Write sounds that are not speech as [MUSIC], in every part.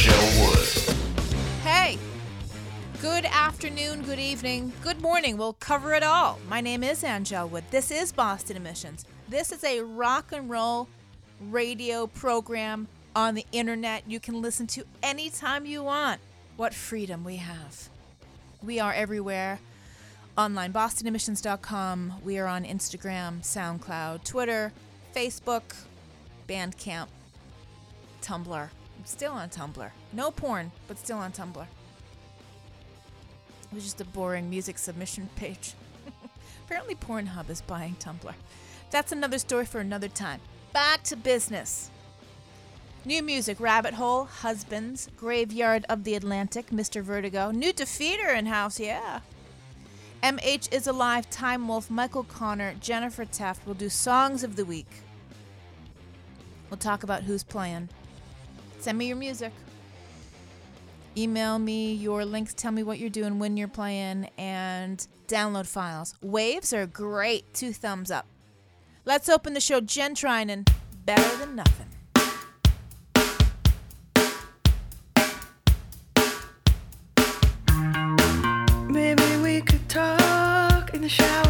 Angel Wood. Hey, good afternoon, good evening, good morning. We'll cover it all. My name is Angel Wood. This is Boston Emissions. This is a rock and roll radio program on the internet you can listen to anytime you want. What freedom we have. We are everywhere. Online, bostonemissions.com. We are on Instagram, SoundCloud, Twitter, Facebook, Bandcamp, Tumblr. Still on Tumblr. No porn, but still on Tumblr. It was just a boring music submission [LAUGHS] page. Apparently, Pornhub is buying Tumblr. That's another story for another time. Back to business. New music Rabbit Hole, Husbands, Graveyard of the Atlantic, Mr. Vertigo, New Defeater in house, yeah. MH is Alive, Time Wolf, Michael Connor, Jennifer Tefft will do Songs of the Week. We'll talk about who's playing. Send me your music. Email me your links, tell me what you're doing, when you're playing, and download files. Waves are great. Two thumbs up. Let's open the show. Jen Trynin, better than nothing. Maybe we could talk in the shower.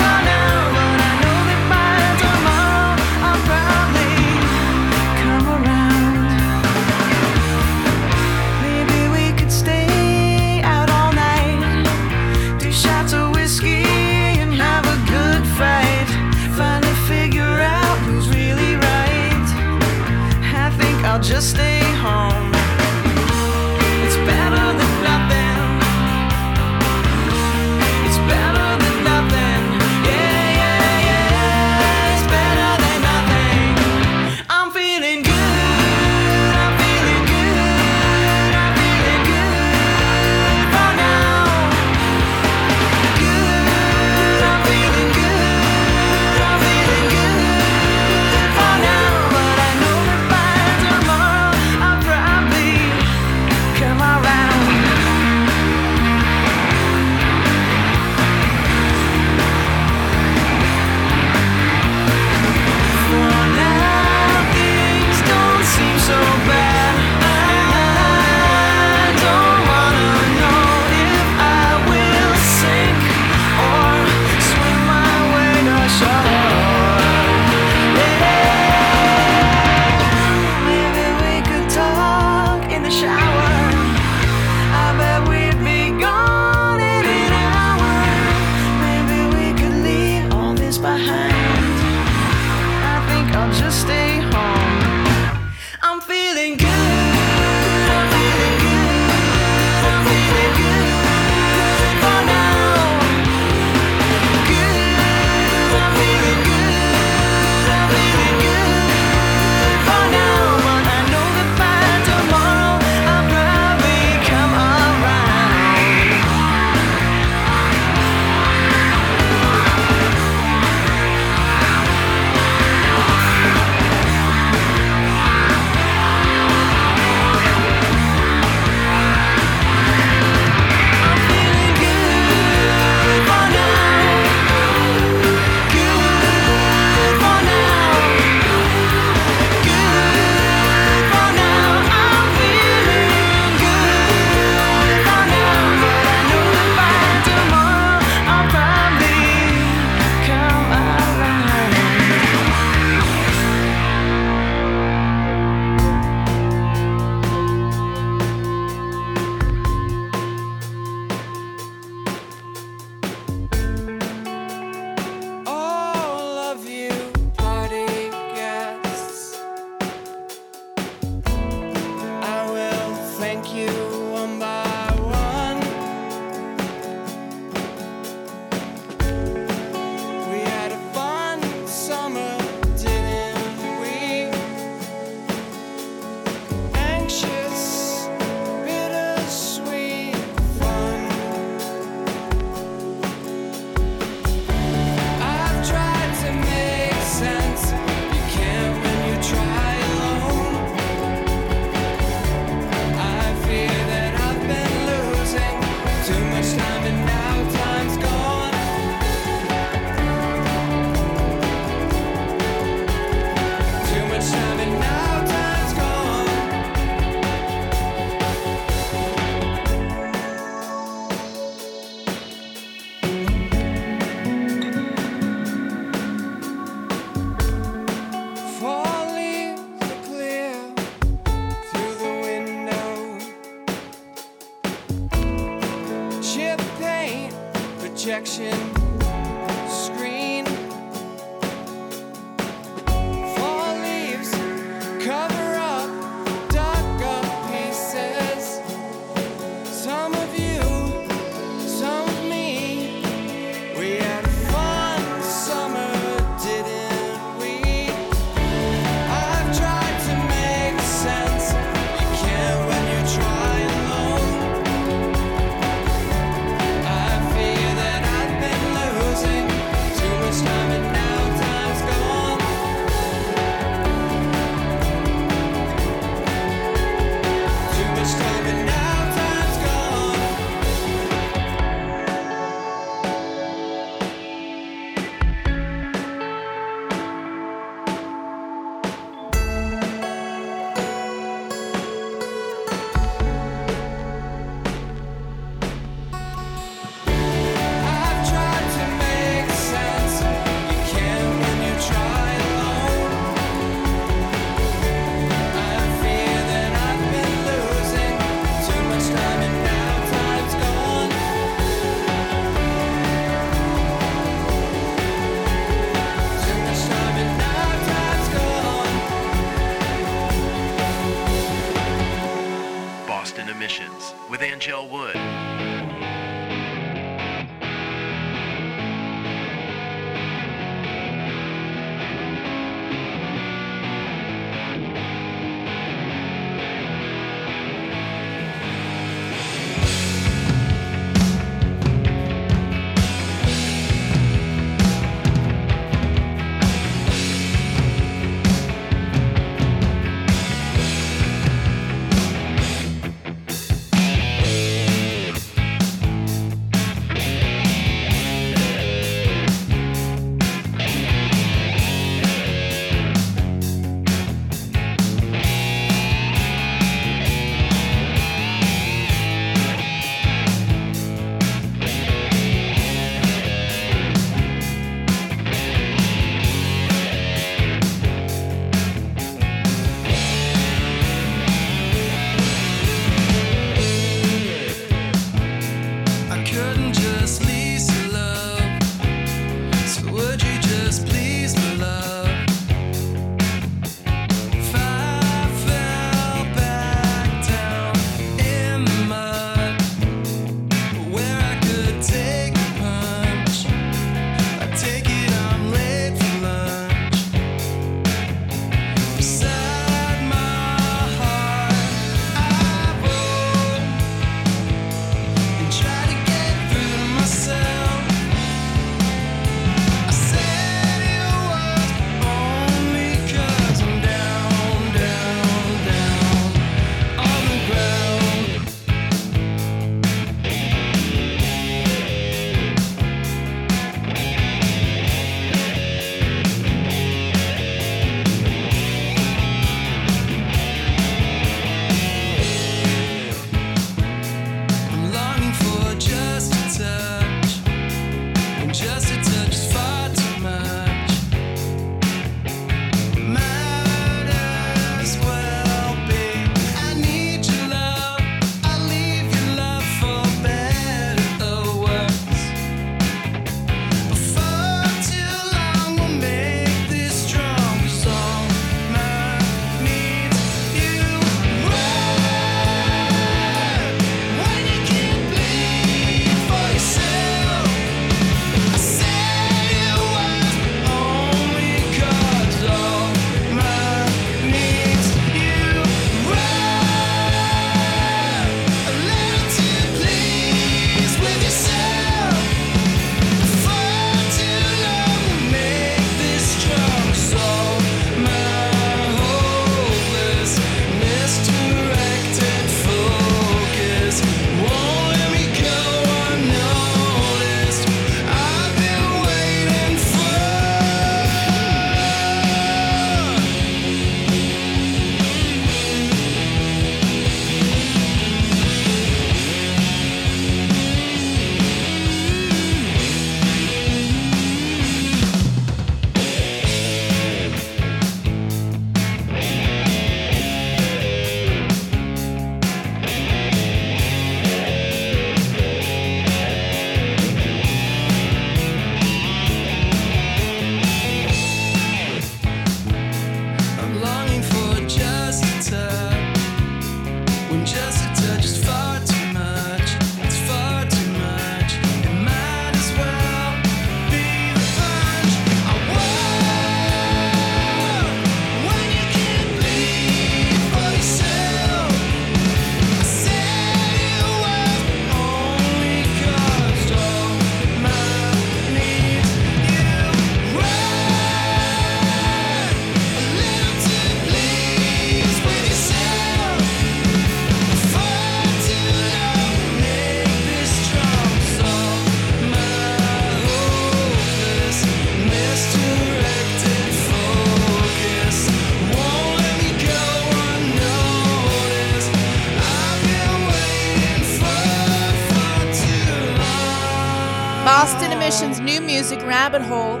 Rabbit Hole.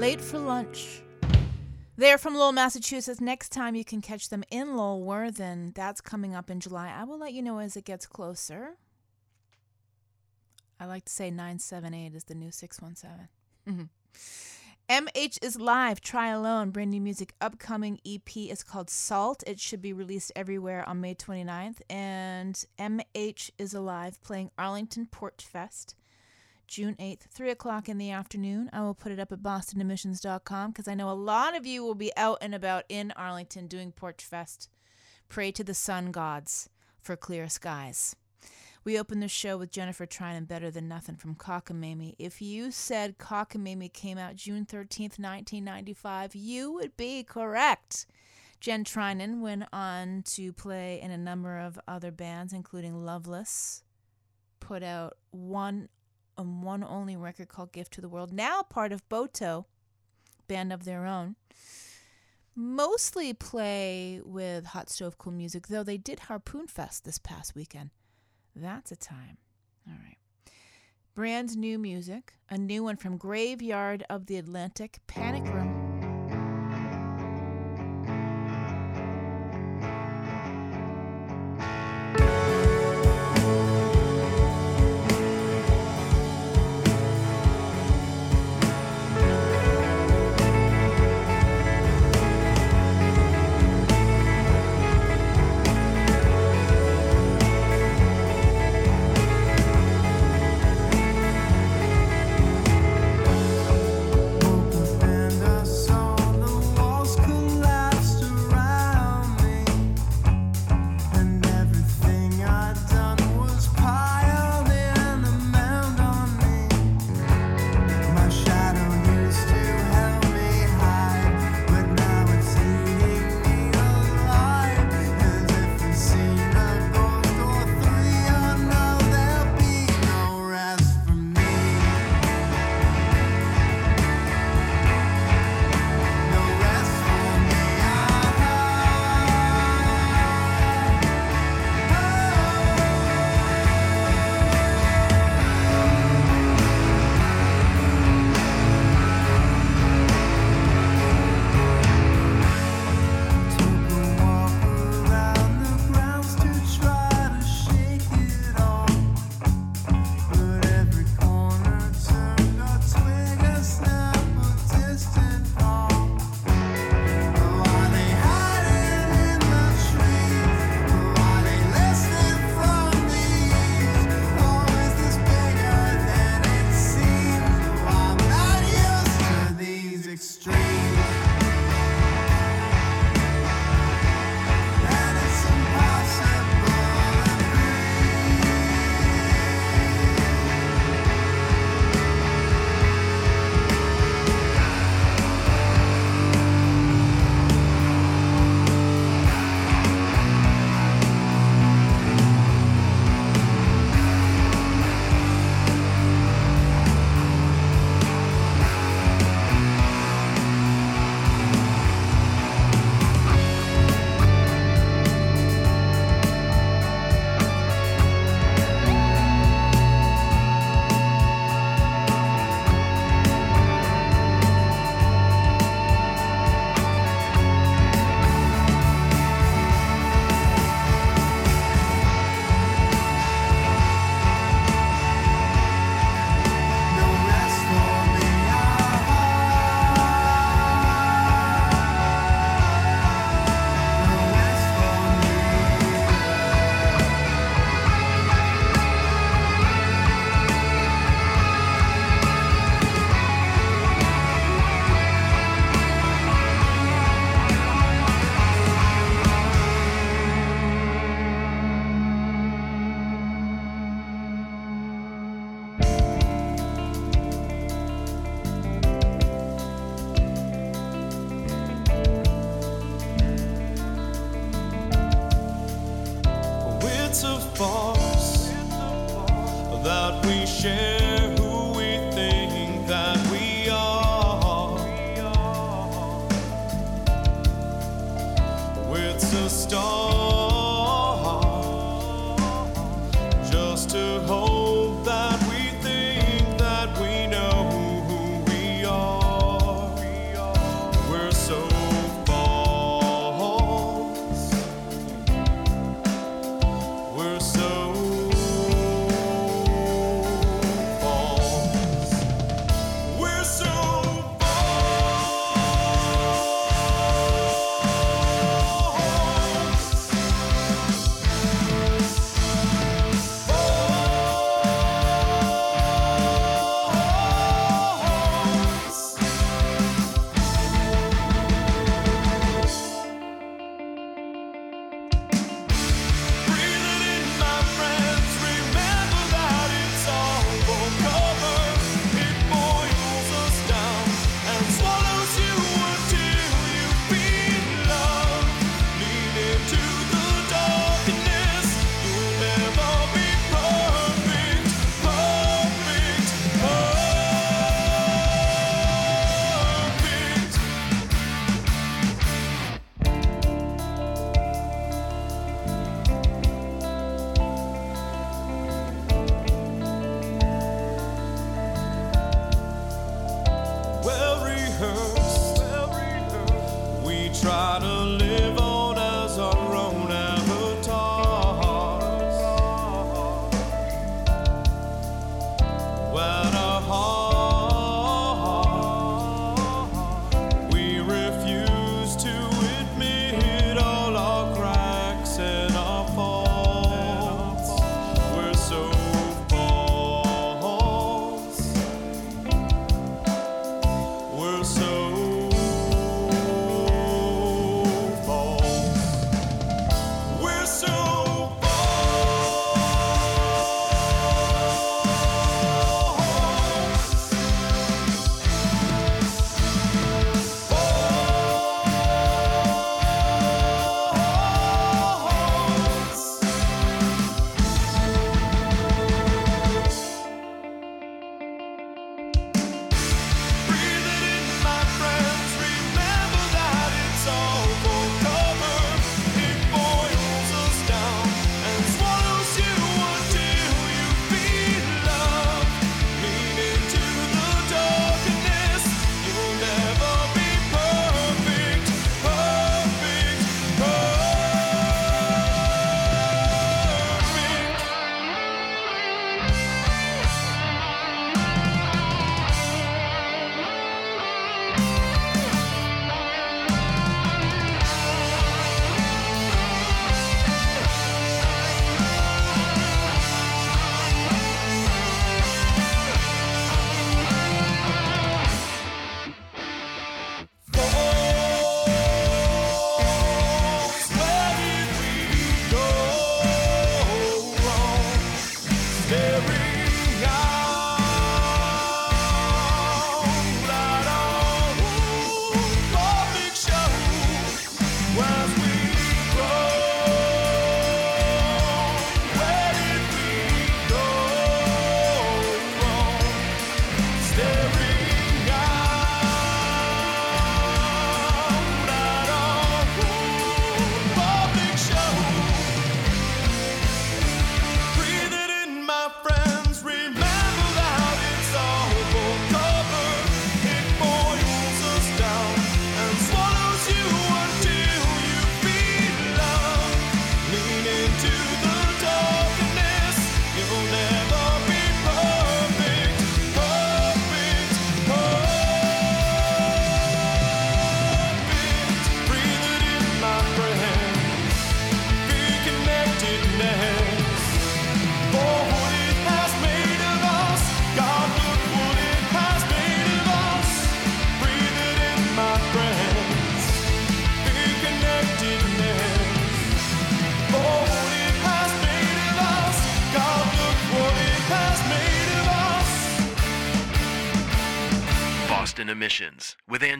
Late for lunch. They're from Lowell, Massachusetts. Next time you can catch them in Lowell, Worthen. That's coming up in July. I will let you know as it gets closer. I like to say 978 is the new 617. [LAUGHS] MH is live. Try alone. Brand new music. Upcoming EP is called Salt. It should be released everywhere on May 29th. And MH is alive playing Arlington Porch Fest. June 8th, 3 o'clock in the afternoon. I will put it up at bostonemissions.com because I know a lot of you will be out and about in Arlington doing Porch Fest. Pray to the sun gods for clear skies. We open the show with Jennifer Trynin, Better Than Nothing from Cockamamie. If you said Cockamamie came out June 13th, 1995, you would be correct. Jen Trynin went on to play in a number of other bands, including Loveless, put out one um, one only record called Gift to the World, now part of Boto, band of their own. Mostly play with Hot Stove Cool Music, though they did Harpoon Fest this past weekend. That's a time. All right. Brand new music, a new one from Graveyard of the Atlantic, Panic Room.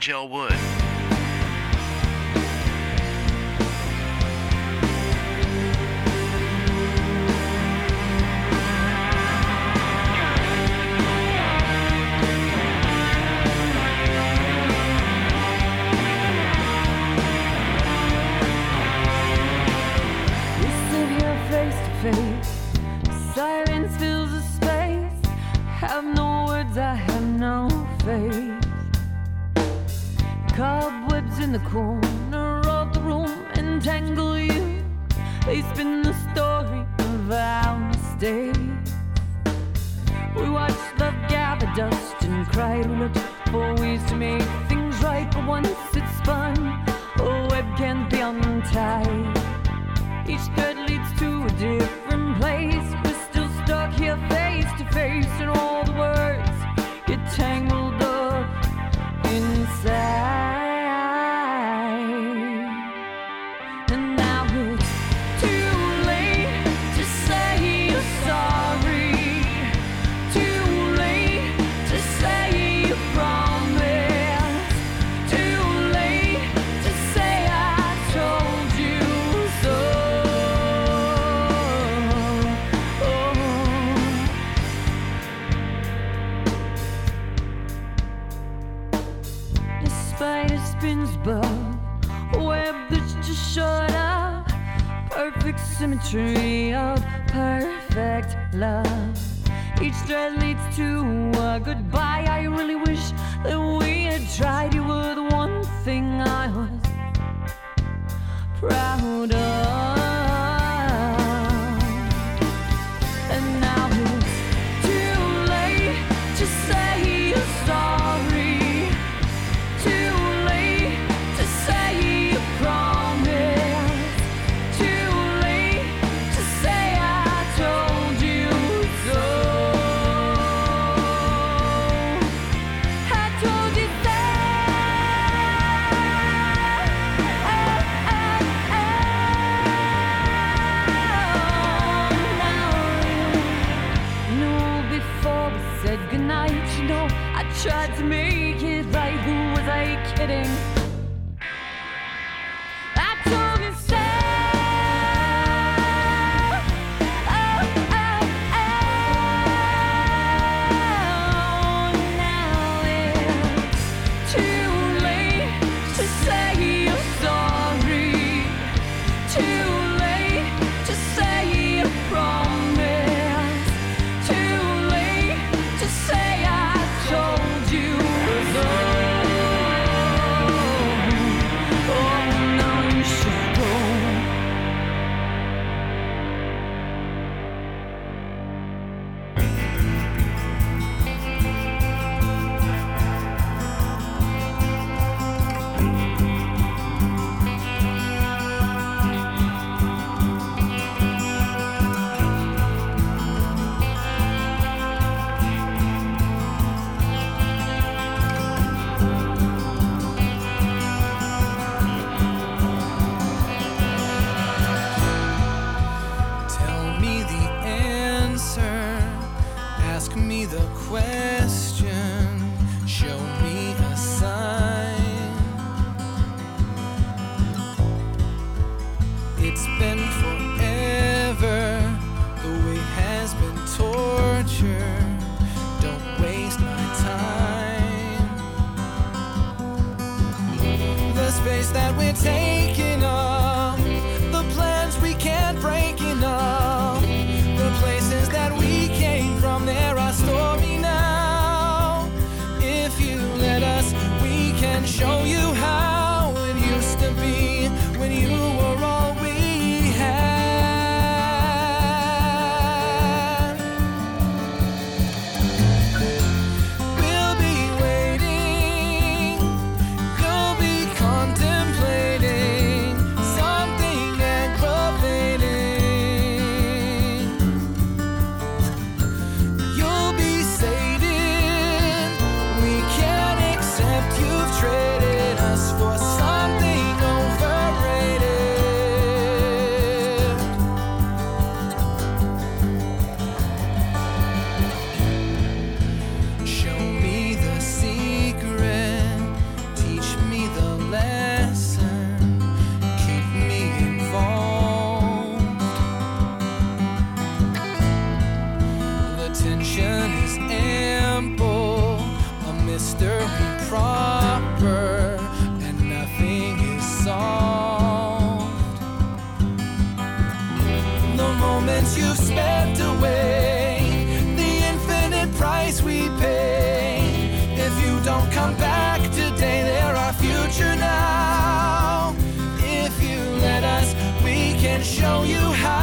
Angel Wood. You how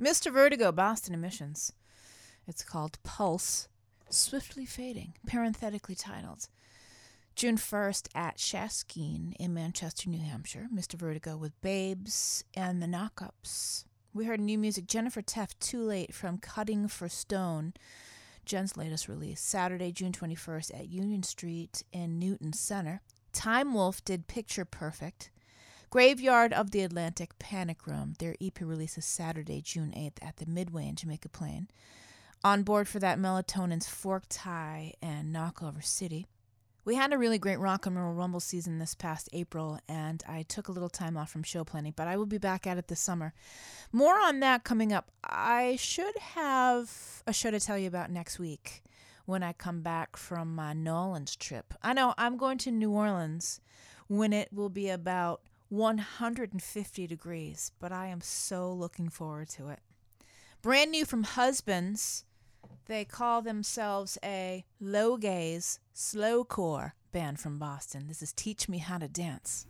Mr. Vertigo, Boston Emissions. It's called Pulse, Swiftly Fading, parenthetically titled. June 1st at Shaskeen in Manchester, New Hampshire. Mr. Vertigo with Babes and the Knockups. We heard new music Jennifer Tefft, Too Late from Cutting for Stone, Jen's latest release, Saturday, June 21st at Union Street in Newton Center. Time Wolf did Picture Perfect. Graveyard of the Atlantic Panic Room. Their EP releases Saturday, June 8th at the Midway in Jamaica Plain. On board for that, Melatonin's Fork Tie and Knockover City. We had a really great rock and roll rumble season this past April, and I took a little time off from show planning, but I will be back at it this summer. More on that coming up. I should have a show to tell you about next week when I come back from my New Orleans trip. I know I'm going to New Orleans when it will be about 150 degrees, but I am so looking forward to it. Brand new from Husbands, they call themselves a low gaze, slowcore band from Boston. This is Teach Me How to Dance.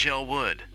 Angel Wood.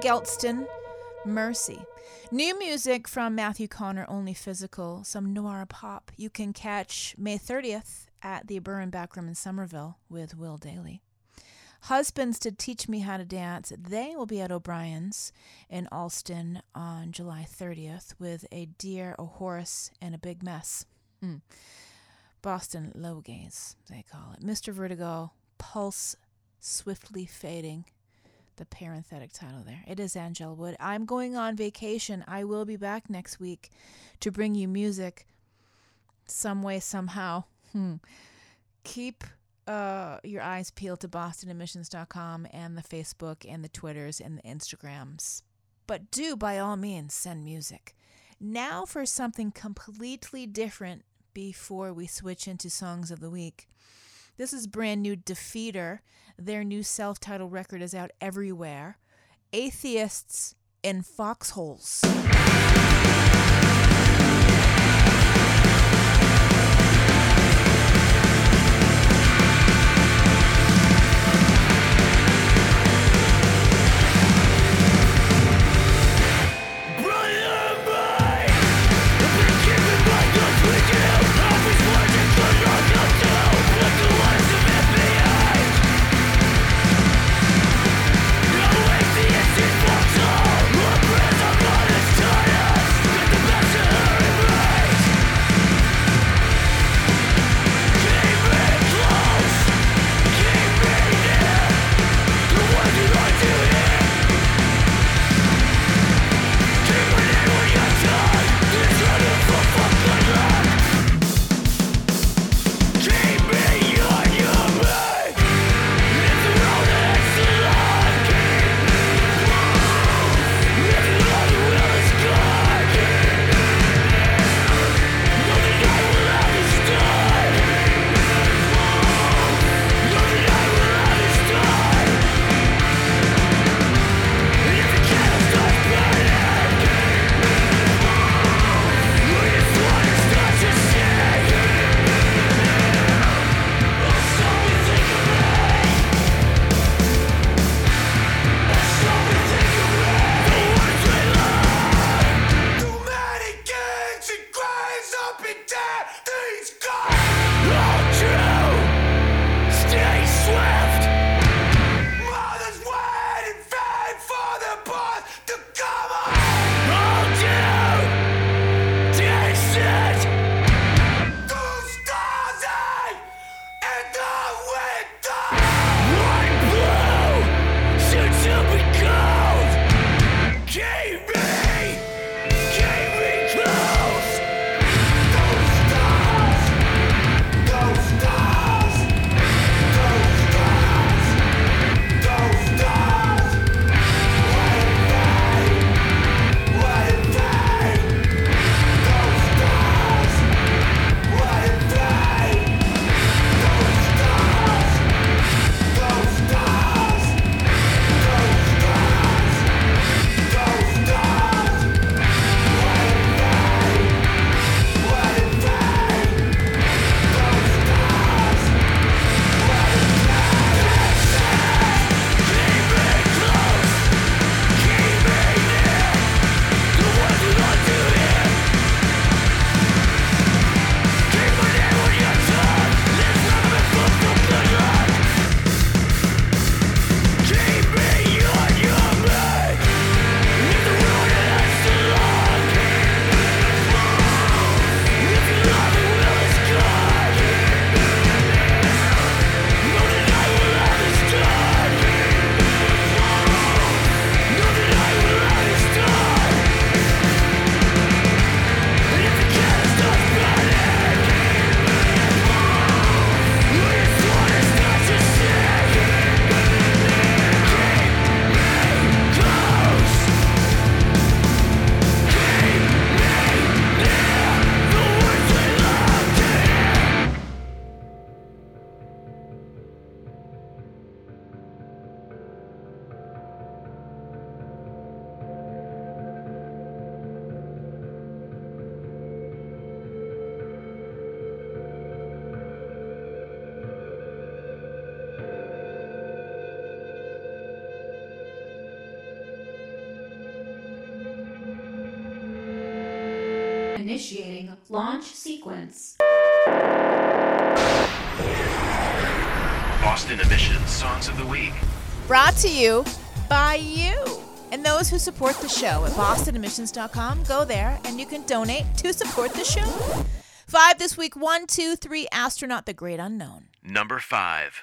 Sam Geltston, Mercy. New music from Matthew Connor, Only Physical, some noir pop. You can catch May 30th at the Burren Back Room in Somerville with Will Daly. Husbands to Teach Me How to Dance, they will be at O'Brien's in Allston on July 30th with a deer, a horse, and a big mess. Hmm. Boston Low Gaze, they call it. Mr. Vertigo, Pulse Swiftly Fading the parenthetic title there. It is Angel Wood. I'm going on vacation. I will be back next week to bring you music some way, somehow. Hmm. Keep uh, your eyes peeled to bostonemissions.com and the Facebook and the Twitters and the Instagrams. But do, by all means, send music. Now for something completely different before we switch into Songs of the Week. This is brand new Defeater. Their new self titled record is out everywhere. Atheists in Foxholes. Launch sequence. Boston Emissions Songs of the Week. Brought to you by you and those who support the show at bostonemissions.com. Go there and you can donate to support the show. Five this week one, two, three, Astronaut the Great Unknown. Number five.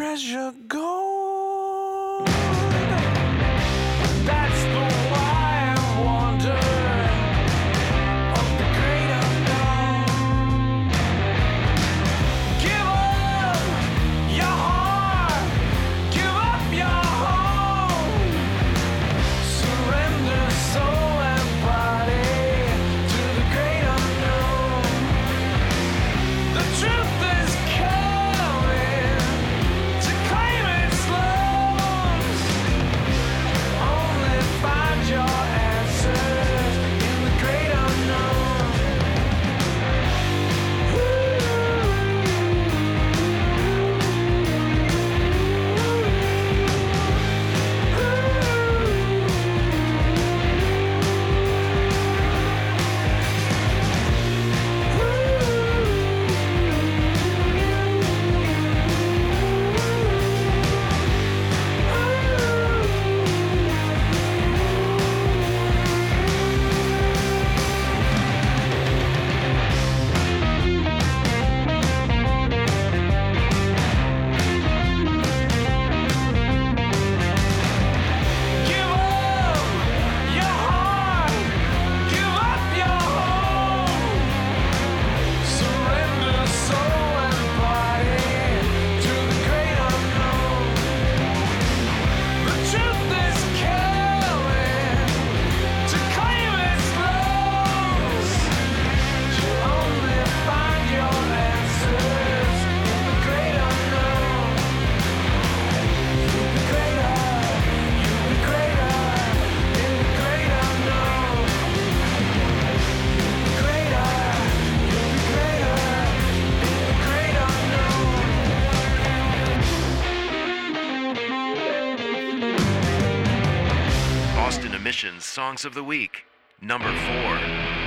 treasure songs of the week. Number four.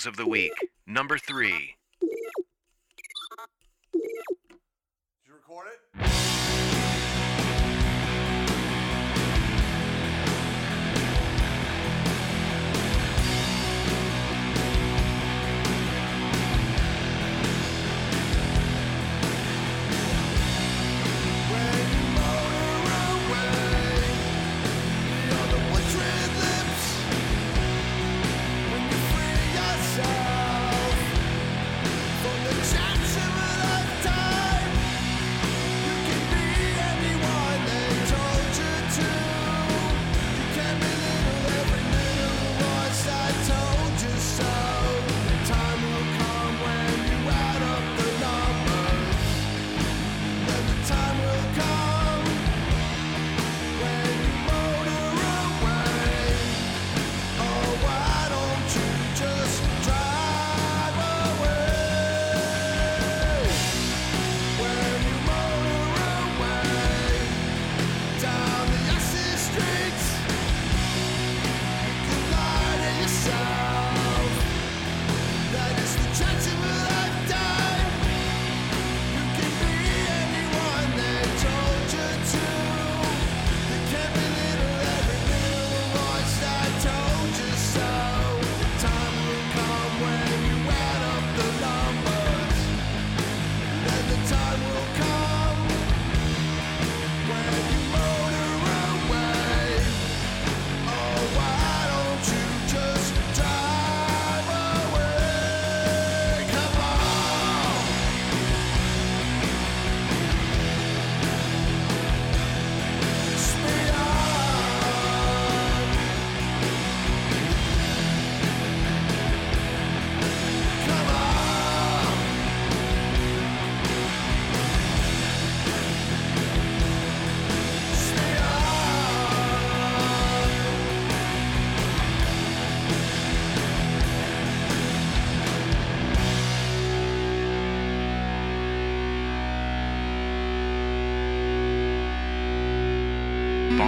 songs of the week. Number three. Did you record it?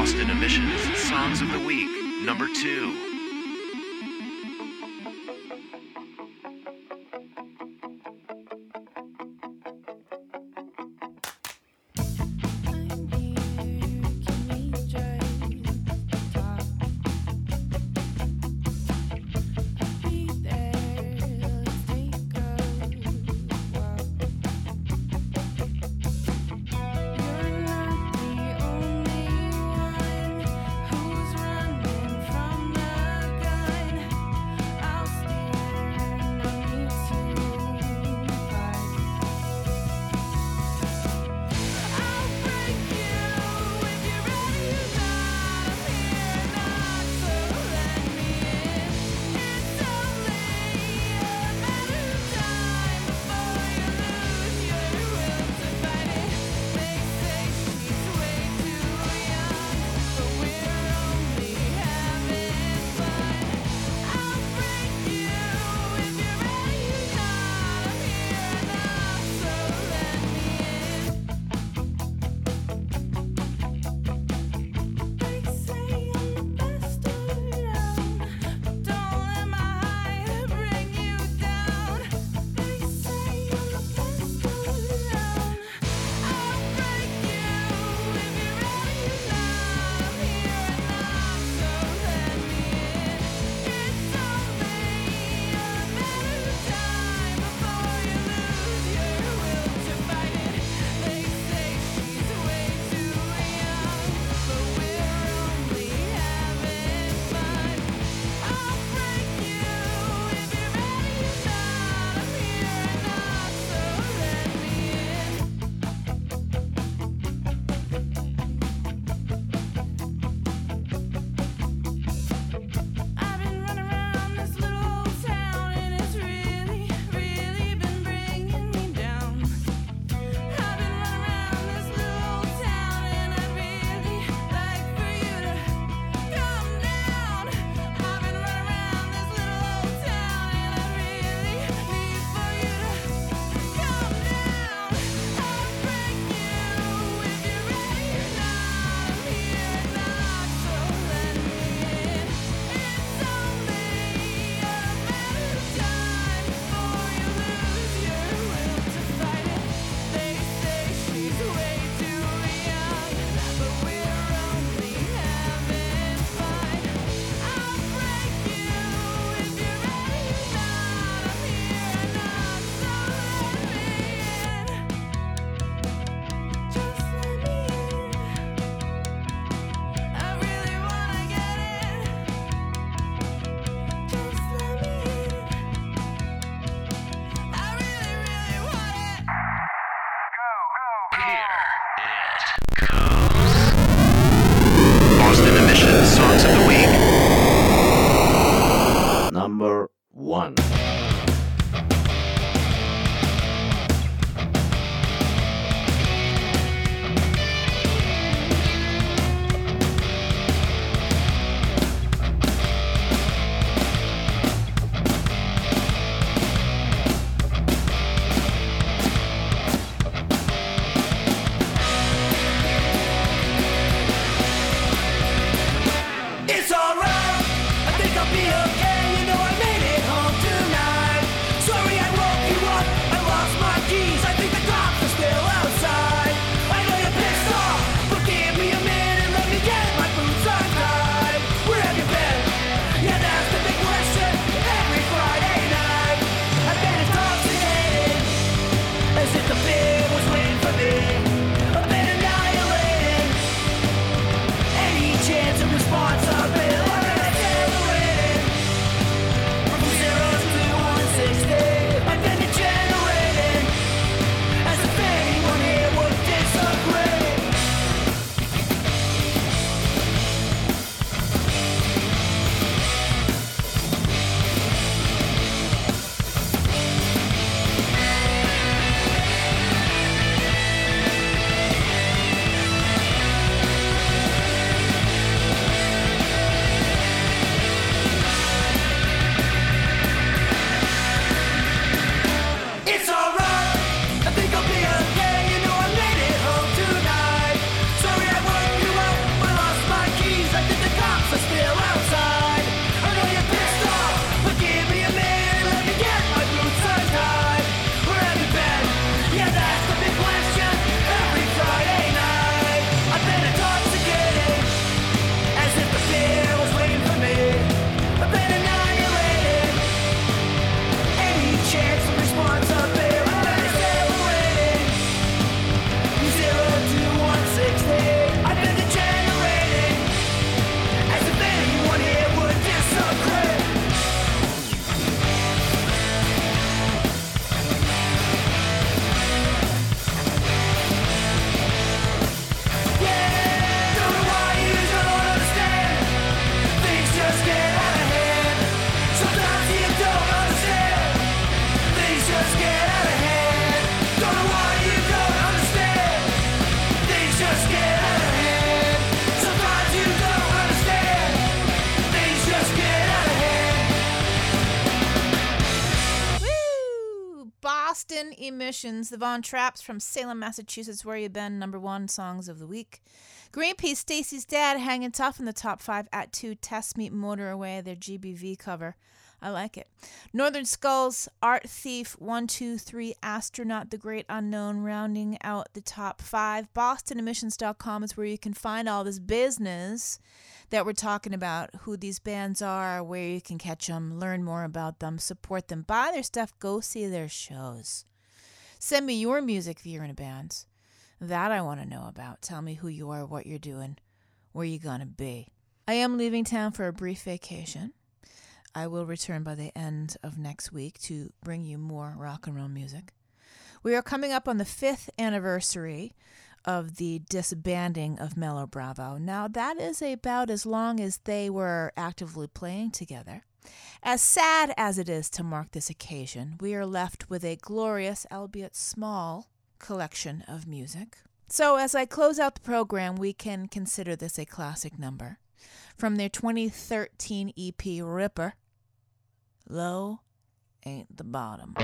Boston Emissions Songs of the Week, number two. Emissions, the Von Traps from Salem, Massachusetts, where you been, number one songs of the week. Greenpeace, Stacy's Dad, hanging tough in the top five at two. Test Meet Motor Away, their GBV cover. I like it. Northern Skulls, Art Thief, 123, Astronaut, The Great Unknown, rounding out the top five. BostonEmissions.com is where you can find all this business that we're talking about, who these bands are, where you can catch them, learn more about them, support them, buy their stuff, go see their shows. Send me your music if you're in a band. That I want to know about. Tell me who you are, what you're doing, where you're gonna be. I am leaving town for a brief vacation. I will return by the end of next week to bring you more rock and roll music. We are coming up on the fifth anniversary of the disbanding of Mellow Bravo. Now, that is about as long as they were actively playing together. As sad as it is to mark this occasion, we are left with a glorious, albeit small, collection of music. So, as I close out the program, we can consider this a classic number. From their 2013 EP Ripper, Low Ain't the Bottom.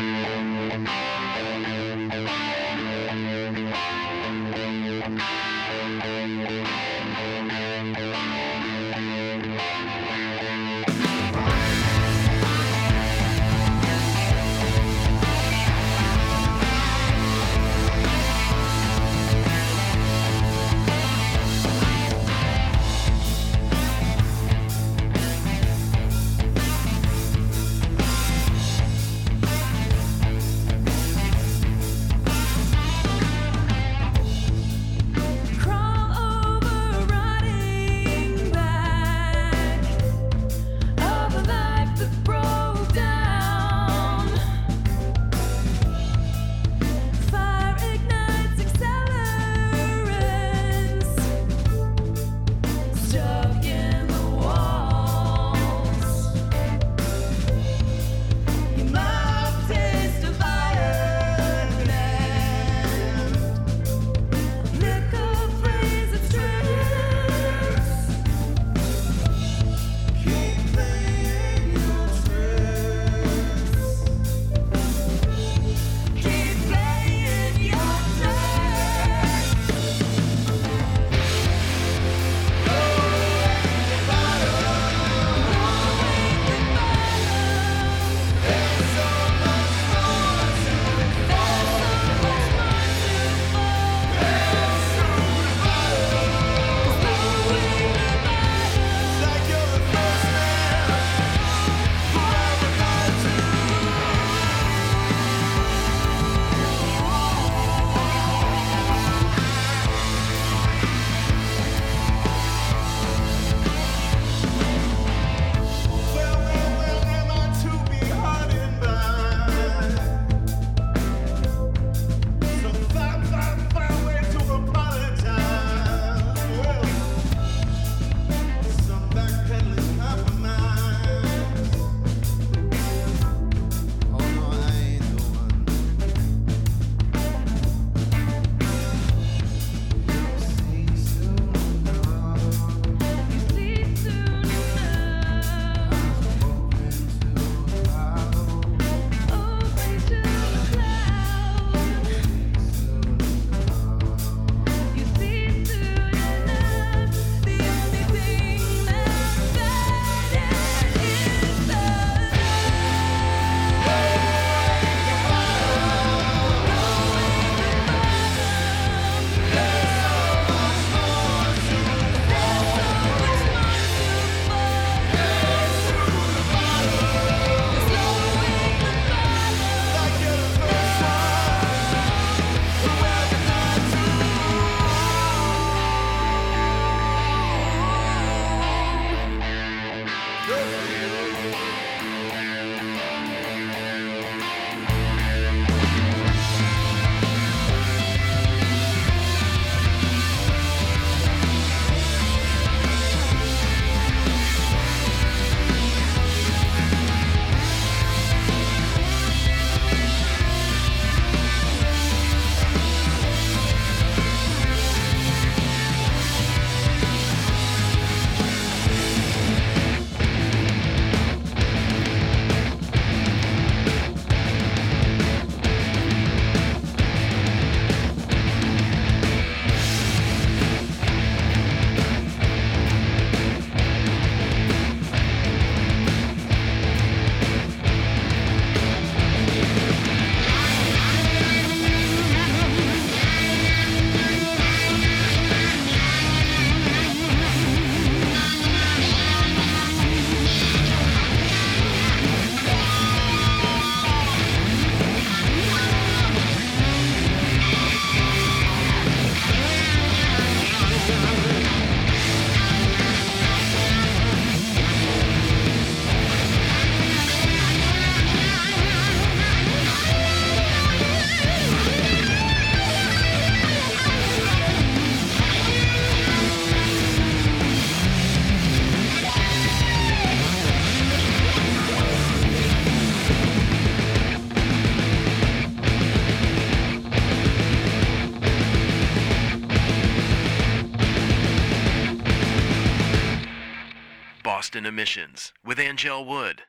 Boston Emissions with Anngelle Wood.